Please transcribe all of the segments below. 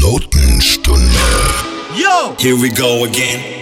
Notenstunde. Yo! Here we go again.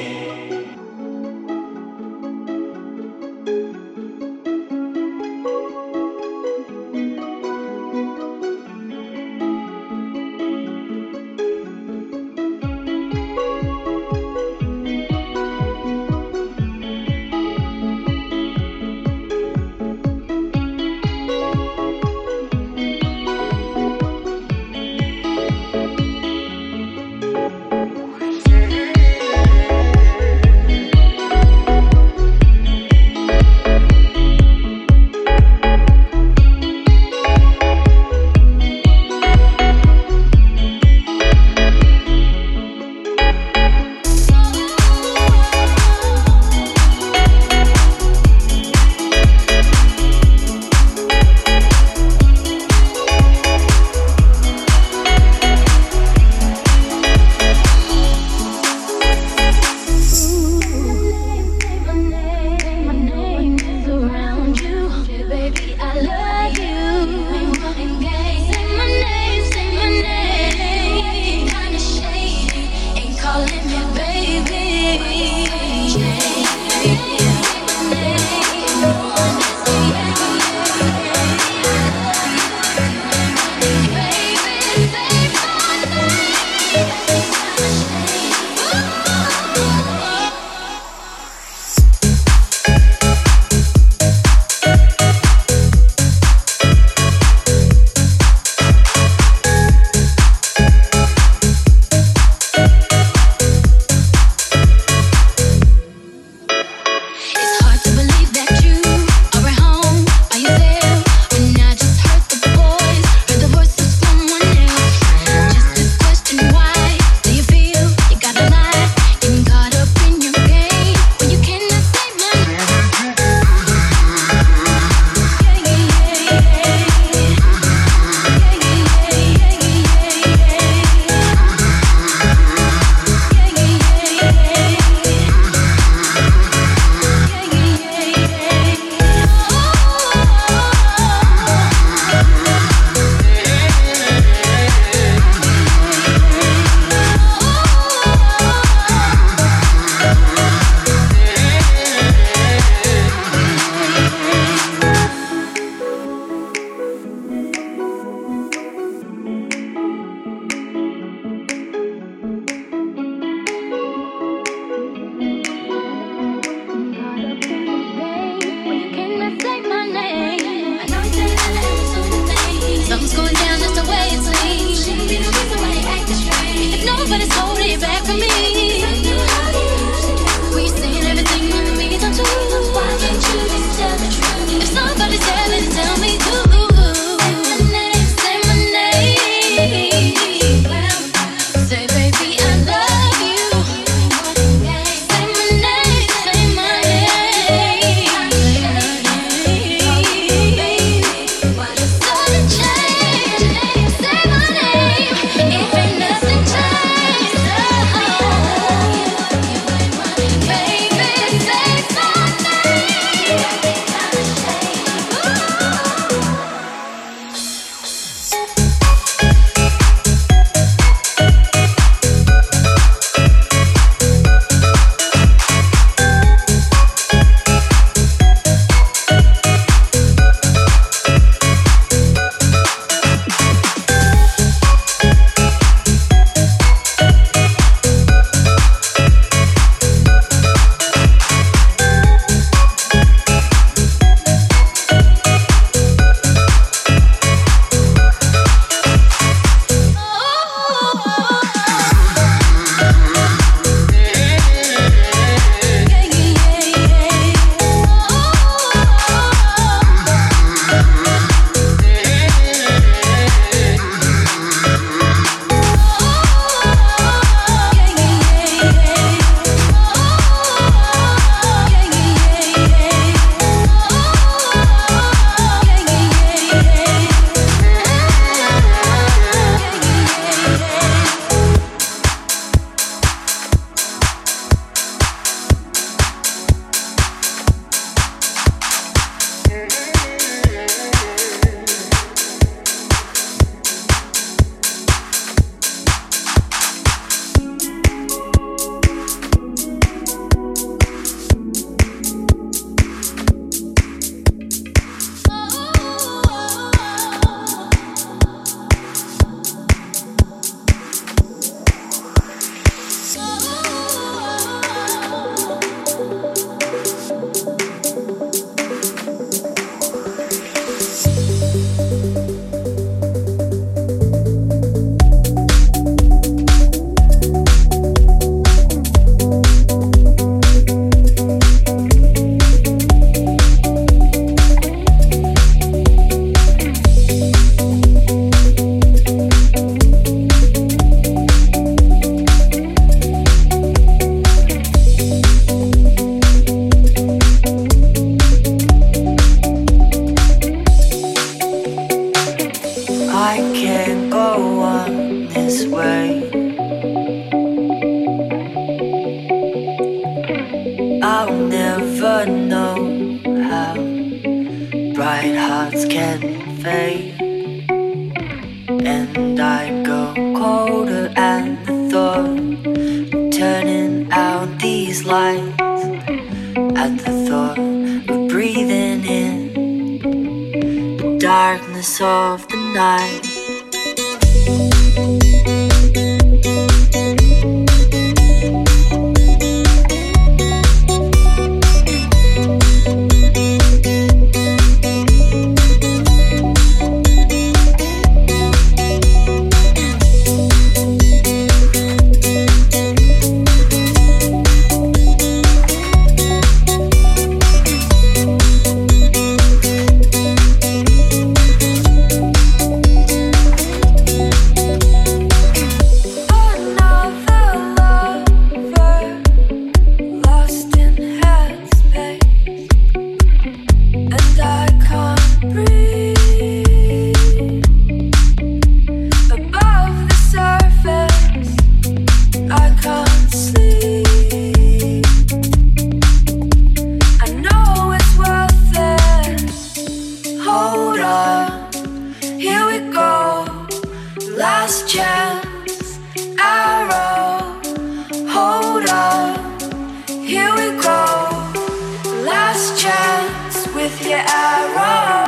Last chance with your arrow.